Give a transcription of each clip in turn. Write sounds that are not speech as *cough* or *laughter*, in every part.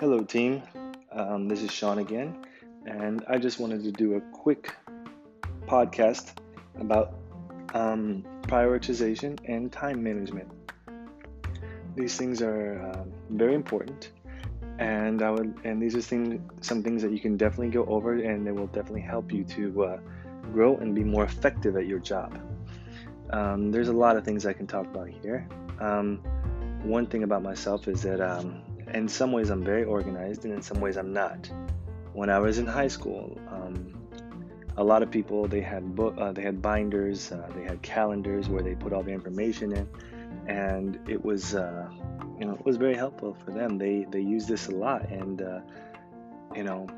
Hello, team. Um, this is Sean again, and I just wanted to do a quick podcast about um, prioritization and time management. These things are uh, very important, and I would, and these are things, some things that you can definitely go over, and they will definitely help you to uh, grow and be more effective at your job. Um, there's a lot of things I can talk about here. Um, one thing about myself is that um, in some ways I'm very organized, and in some ways I'm not. When I was in high school, um, a lot of people they had book, uh, they had binders, uh, they had calendars where they put all the information in, and it was uh, you know it was very helpful for them. They they used this a lot, and uh, you know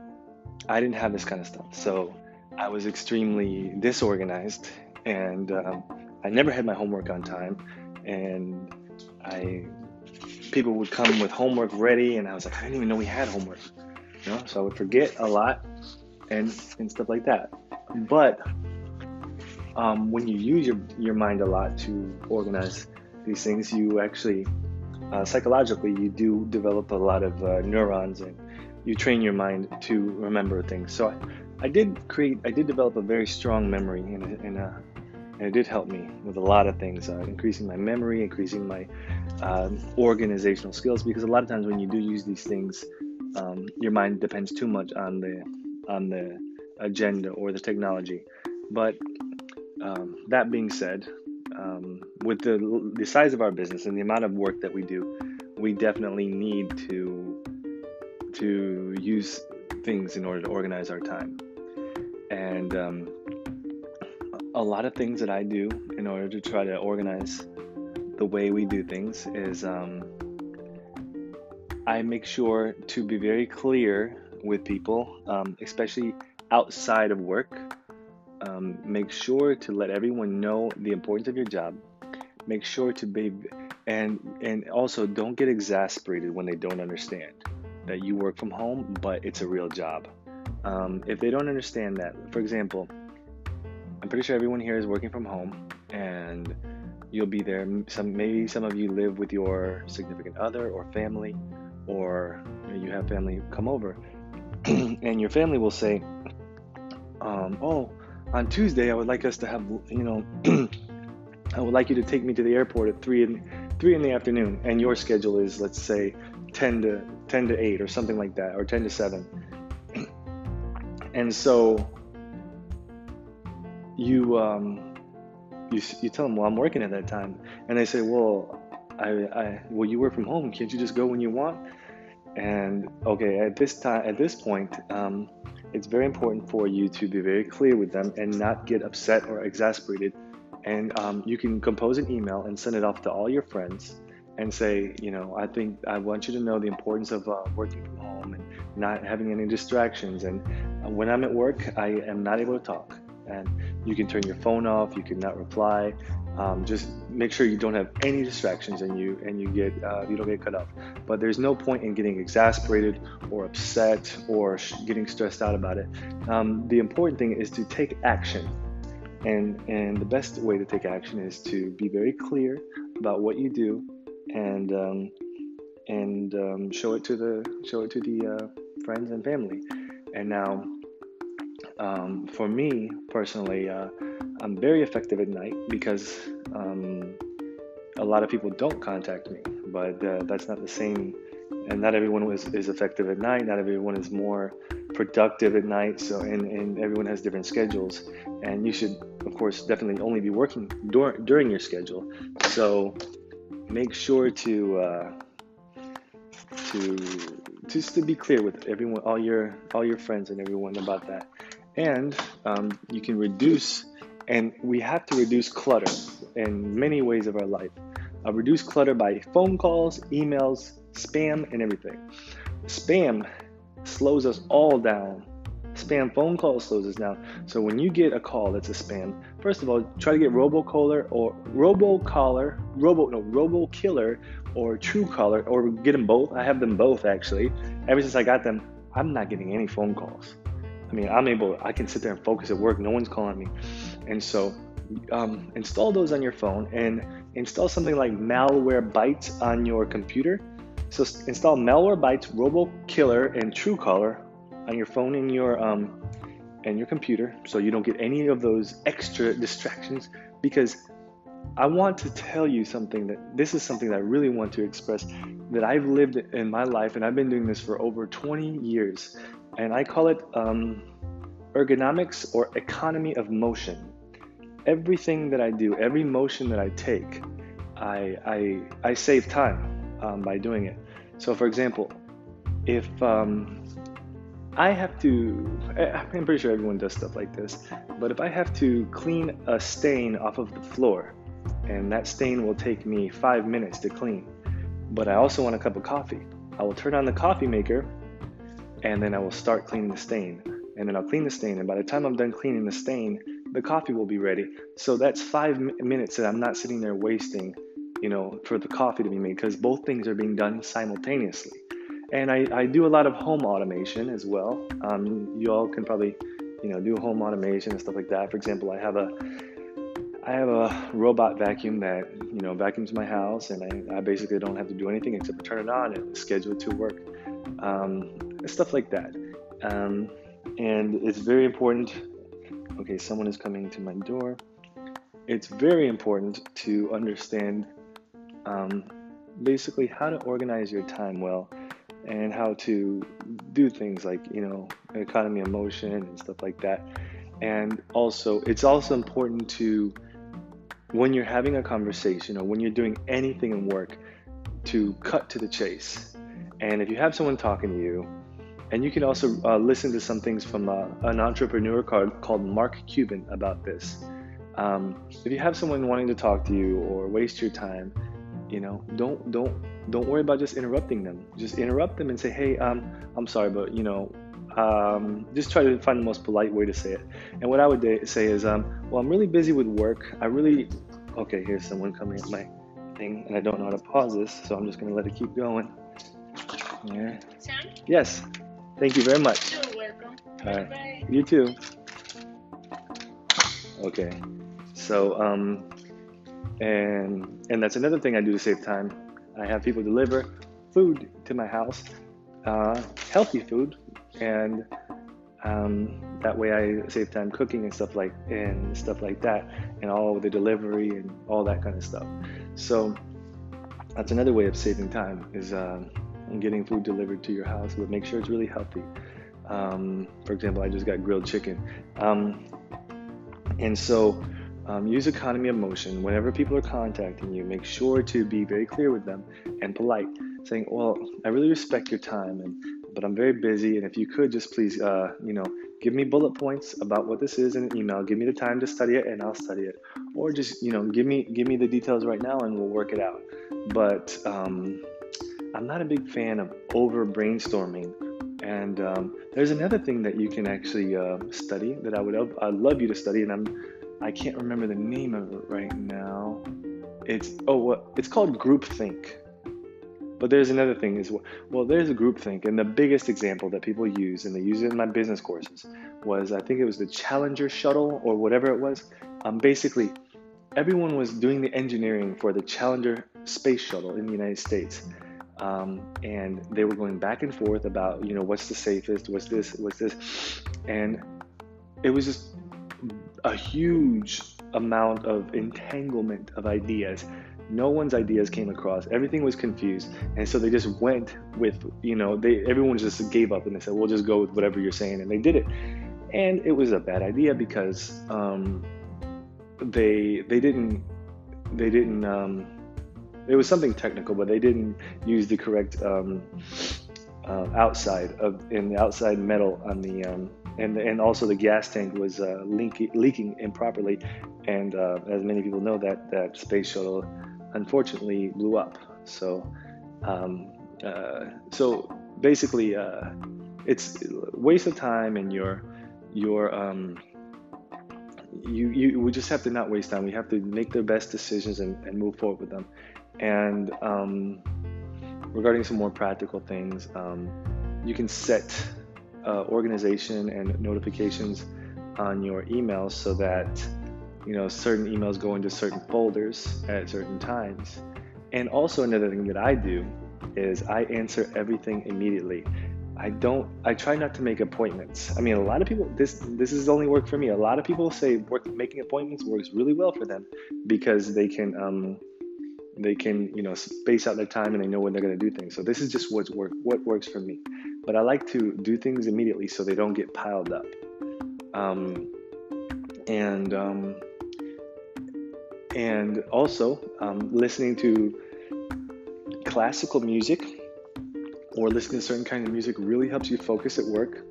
I didn't have this kind of stuff, so I was extremely disorganized, and um, I never had my homework on time, and I people would come with homework ready, and I was like, I didn't even know we had homework. You know, so I would forget a lot and and stuff like that. But um, when you use your your mind a lot to organize these things, you actually uh, psychologically you do develop a lot of uh, neurons and you train your mind to remember things. So I, I did create, I did develop a very strong memory, and, and, uh, and it did help me with a lot of things, uh, increasing my memory, increasing my um, organizational skills. Because a lot of times when you do use these things, um, your mind depends too much on the on the agenda or the technology. But um, that being said, um, with the the size of our business and the amount of work that we do, we definitely need to to use things in order to organize our time. And um, a lot of things that I do in order to try to organize the way we do things is um, I make sure to be very clear with people, um, especially outside of work. Um, make sure to let everyone know the importance of your job. Make sure to be, and and also don't get exasperated when they don't understand that you work from home, but it's a real job. Um, if they don't understand that, for example, I'm pretty sure everyone here is working from home, and you'll be there. Some maybe some of you live with your significant other or family, or you have family come over, *clears throat* and your family will say, um, "Oh, on Tuesday, I would like us to have, you know, *clears throat* I would like you to take me to the airport at three in three in the afternoon, and your schedule is, let's say, ten to ten to eight or something like that, or ten to seven. *clears throat* And so you um, you you tell them, well, I'm working at that time, and they say, well, I, I well, you work from home. Can't you just go when you want? And okay, at this time, at this point, um, it's very important for you to be very clear with them and not get upset or exasperated. And um, you can compose an email and send it off to all your friends and say, you know, I think I want you to know the importance of uh, working from home and not having any distractions. And when I'm at work, I am not able to talk. And you can turn your phone off. You can not reply. Um, just make sure you don't have any distractions and you and you get uh, you don't get cut off. But there's no point in getting exasperated or upset or sh- getting stressed out about it. Um, the important thing is to take action, and and the best way to take action is to be very clear about what you do, and um, and um, show it to the show it to the uh, friends and family. And now, um, for me personally. Uh, I'm very effective at night because um, a lot of people don't contact me, but uh, that's not the same. And not everyone is, is effective at night. Not everyone is more productive at night. So, and, and everyone has different schedules. And you should, of course, definitely only be working dur- during your schedule. So, make sure to uh, to just to be clear with everyone, all your all your friends and everyone about that. And um, you can reduce and we have to reduce clutter in many ways of our life. Uh, reduce clutter by phone calls, emails, spam, and everything. Spam slows us all down. Spam phone calls slows us down. So when you get a call that's a spam, first of all, try to get robocaller or robocaller, robo no robokiller or Truecaller or get them both. I have them both actually. Ever since I got them, I'm not getting any phone calls. I mean, I'm able. I can sit there and focus at work. No one's calling me. And so um, install those on your phone and install something like Malware Malwarebytes on your computer. So install Malwarebytes, Robo Killer, and Truecaller on your phone and your um, and your computer, so you don't get any of those extra distractions. Because I want to tell you something that this is something that I really want to express that I've lived in my life, and I've been doing this for over 20 years, and I call it um, ergonomics or economy of motion. Everything that I do, every motion that I take, I I, I save time um, by doing it. So, for example, if um, I have to, I'm pretty sure everyone does stuff like this, but if I have to clean a stain off of the floor, and that stain will take me five minutes to clean, but I also want a cup of coffee, I will turn on the coffee maker and then I will start cleaning the stain. And then I'll clean the stain, and by the time I'm done cleaning the stain, the coffee will be ready. So that's five minutes that I'm not sitting there wasting, you know, for the coffee to be made because both things are being done simultaneously. And I, I do a lot of home automation as well. Um, you all can probably, you know, do home automation and stuff like that. For example, I have a I have a robot vacuum that you know vacuums my house, and I, I basically don't have to do anything except turn it on and schedule it to work, um, stuff like that. Um, and it's very important. Okay, someone is coming to my door. It's very important to understand um, basically how to organize your time well and how to do things like you know economy of motion and stuff like that and also it's also important to when you're having a conversation or when you're doing anything in work to cut to the chase and if you have someone talking to you and you can also uh, listen to some things from uh, an entrepreneur called, called mark cuban about this. Um, if you have someone wanting to talk to you or waste your time you know don't don't don't worry about just interrupting them. Just interrupt them and say hey um, i'm sorry but you know um, just try to find the most polite way to say it. And what i would say is um, well i'm really busy with work. I really okay here's someone coming at my thing and i don't know how to pause this so i'm just going to let it keep going. Yeah Sam? yes thank you very much you're welcome all right Bye. you too okay so um and and that's another thing I do to save time. I have people deliver food to my house, uh, healthy food, and um, that way I save time cooking and stuff like and stuff like that, and all the delivery and all that kind of stuff. So that's another way of saving time is uh, getting food delivered to your house, but make sure it's really healthy. Um, for example, I just got grilled chicken, um, and so um, use economy of motion. Whenever people are contacting you, make sure to be very clear with them and polite, saying, "Well, I really respect your time, and but I'm very busy, and if you could just please, uh, you know, give me bullet points about what this is in an email. Give me the time to study it, and I'll study it, or just you know, give me give me the details right now, and we'll work it out." But um, I'm not a big fan of over brainstorming. And um, there's another thing that you can actually uh, study that I would I'd love you to study, and I'm I can't remember the name of it right now. It's oh, it's called groupthink. But there's another thing as well. Well, there's a groupthink, and the biggest example that people use, and they use it in my business courses, was I think it was the Challenger shuttle or whatever it was. Um, basically, everyone was doing the engineering for the Challenger space shuttle in the United States. Um, and they were going back and forth about, you know, what's the safest, what's this, what's this, and it was just a huge amount of entanglement of ideas. No one's ideas came across. Everything was confused, and so they just went with you know they everyone just gave up and they said we'll just go with whatever you're saying, and they did it. And it was a bad idea because um, they they didn't they didn't um, it was something technical, but they didn't use the correct um, uh, outside of in the outside metal on the um, and and also the gas tank was uh, leaking, improperly, and uh, as many people know, that that space shuttle unfortunately blew up. So, um, uh, so basically, uh, it's waste of time, and your your um, you you we just have to not waste time. We have to make the best decisions and, and move forward with them. And um, regarding some more practical things, um, you can set uh, organization and notifications on your emails so that you know, certain emails go into certain folders at certain times. And also another thing that I do is I answer everything immediately. I don't. I try not to make appointments. I mean, a lot of people. This this is only work for me. A lot of people say work, making appointments works really well for them because they can um, they can you know space out their time and they know when they're going to do things. So this is just what's work what works for me. But I like to do things immediately so they don't get piled up. Um, and um, and also um, listening to classical music or listening to certain kind of music really helps you focus at work.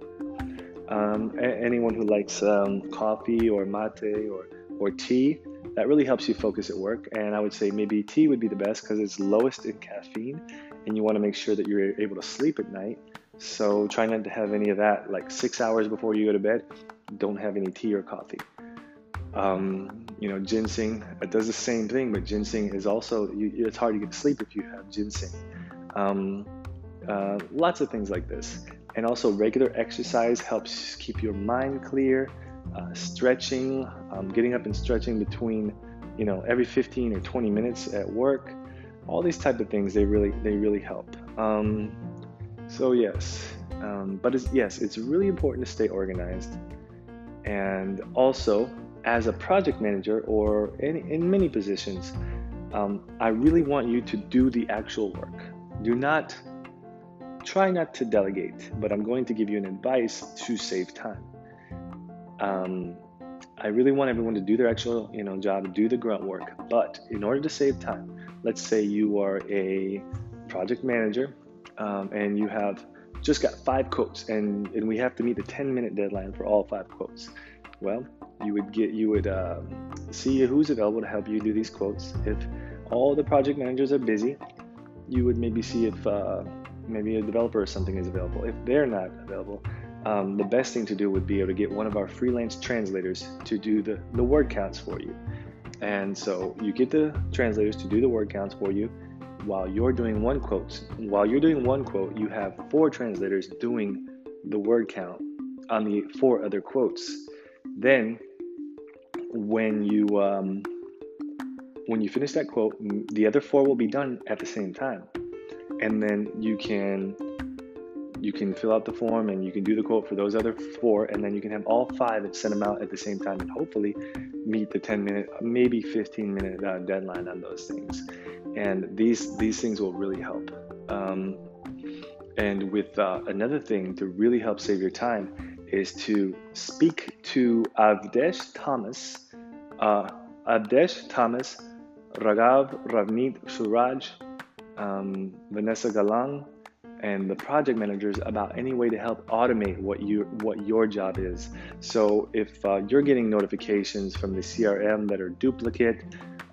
Um, a- anyone who likes um, coffee or mate or, or tea, that really helps you focus at work. And I would say maybe tea would be the best because it's lowest in caffeine and you want to make sure that you're able to sleep at night. So try not to have any of that. Like six hours before you go to bed, don't have any tea or coffee. Um, you know, ginseng it does the same thing, but ginseng is also you, it's hard to get to sleep if you have ginseng. Um, uh, lots of things like this, and also regular exercise helps keep your mind clear. Uh, stretching, um, getting up and stretching between, you know, every 15 or 20 minutes at work. All these type of things they really they really help. Um, so yes, um, but it's, yes, it's really important to stay organized, and also as a project manager or in, in many positions, um, I really want you to do the actual work. Do not try not to delegate, but I'm going to give you an advice to save time. Um, I really want everyone to do their actual, you know, job, do the grunt work. But in order to save time, let's say you are a project manager um, and you have just got five quotes, and, and we have to meet the 10 minute deadline for all five quotes. Well, you would get you would um, see who's available to help you do these quotes. If all the project managers are busy, you would maybe see if uh, maybe a developer or something is available. If they're not available, um, the best thing to do would be able to get one of our freelance translators to do the, the word counts for you. And so you get the translators to do the word counts for you while you're doing one quote. While you're doing one quote, you have four translators doing the word count on the four other quotes. Then when you um, when you finish that quote, the other four will be done at the same time, and then you can you can fill out the form and you can do the quote for those other four, and then you can have all five and send them out at the same time, and hopefully meet the 10 minute, maybe 15 minute uh, deadline on those things. And these these things will really help. Um, and with uh, another thing to really help save your time is to speak to Avdesh Thomas, uh, Avdesh Thomas, Raghav Ravneet Suraj, um, Vanessa Galang, and the project managers about any way to help automate what you what your job is. So if uh, you're getting notifications from the CRM that are duplicate,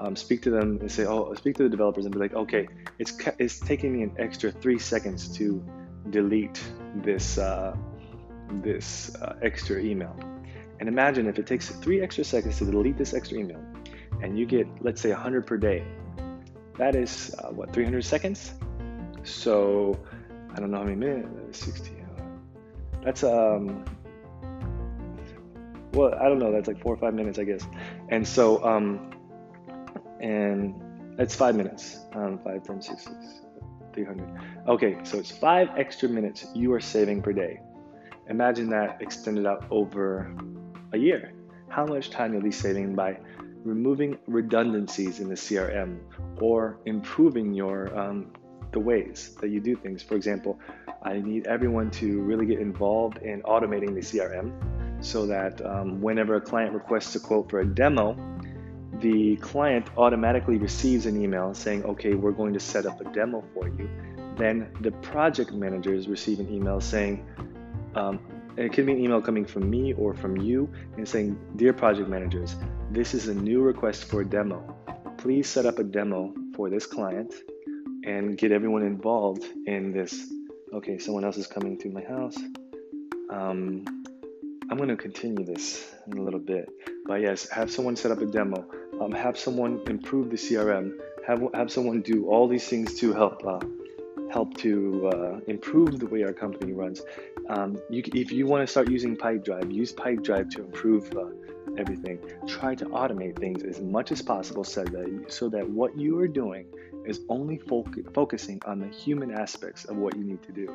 um, speak to them and say, oh, speak to the developers and be like, okay, it's it's taking me an extra three seconds to delete this uh, this uh, extra email. And imagine if it takes three extra seconds to delete this extra email, and you get let's say 100 per day. That is uh, what 300 seconds. So I don't know how many minutes. 60. That's um. Well, I don't know. That's like four or five minutes, I guess. And so um, and it's five minutes. Um, five, 10, 6, 6, 300. Okay, so it's five extra minutes you are saving per day. Imagine that extended out over a year. How much time you'll be saving by removing redundancies in the CRM or improving your um, the ways that you do things. For example, I need everyone to really get involved in automating the CRM so that um, whenever a client requests a quote for a demo, the client automatically receives an email saying, okay, we're going to set up a demo for you. Then the project managers receive an email saying, um, it could be an email coming from me or from you and saying, Dear project managers, this is a new request for a demo. Please set up a demo for this client and get everyone involved in this. Okay, someone else is coming to my house. Um, I'm going to continue this in a little bit. But yes, have someone set up a demo. Um, have someone improve the CRM. Have, have someone do all these things to help uh, help to uh, improve the way our company runs. Um, you, if you want to start using Pipedrive, use Pipedrive to improve uh, everything. Try to automate things as much as possible so that, so that what you are doing is only fo- focusing on the human aspects of what you need to do.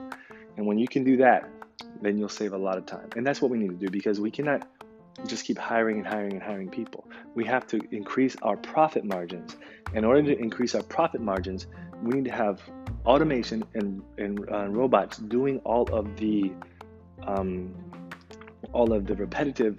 And when you can do that, then you'll save a lot of time. And that's what we need to do because we cannot just keep hiring and hiring and hiring people. We have to increase our profit margins. In order to increase our profit margins, we need to have automation and, and uh, robots doing all of the um, all of the repetitive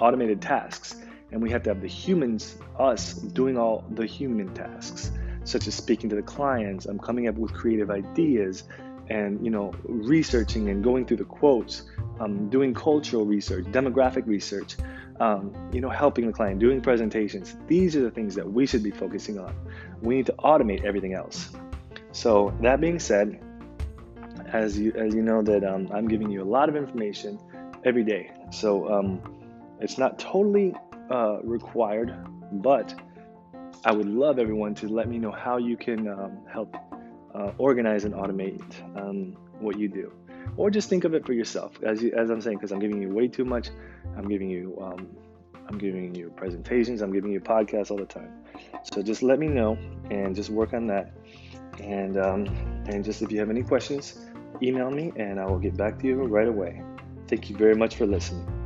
automated tasks and we have to have the humans us doing all the human tasks such as speaking to the clients i'm coming up with creative ideas and you know researching and going through the quotes um, doing cultural research demographic research um, you know helping the client doing presentations. These are the things that we should be focusing on. We need to automate everything else. So that being said as you as you know that um, i'm giving you a lot of information every day. So um, it's not totally uh, required but i would love everyone to let me know how you can um, help uh, organize and automate um, what you do. Or just think of it for yourself. As, you, as i'm saying because i'm giving you way too much i'm giving you um, i'm giving you presentations i'm giving you podcasts all the time. So just let me know and just work on that. And um, and just if you have any questions email me and i will get back to you right away. Thank you very much for listening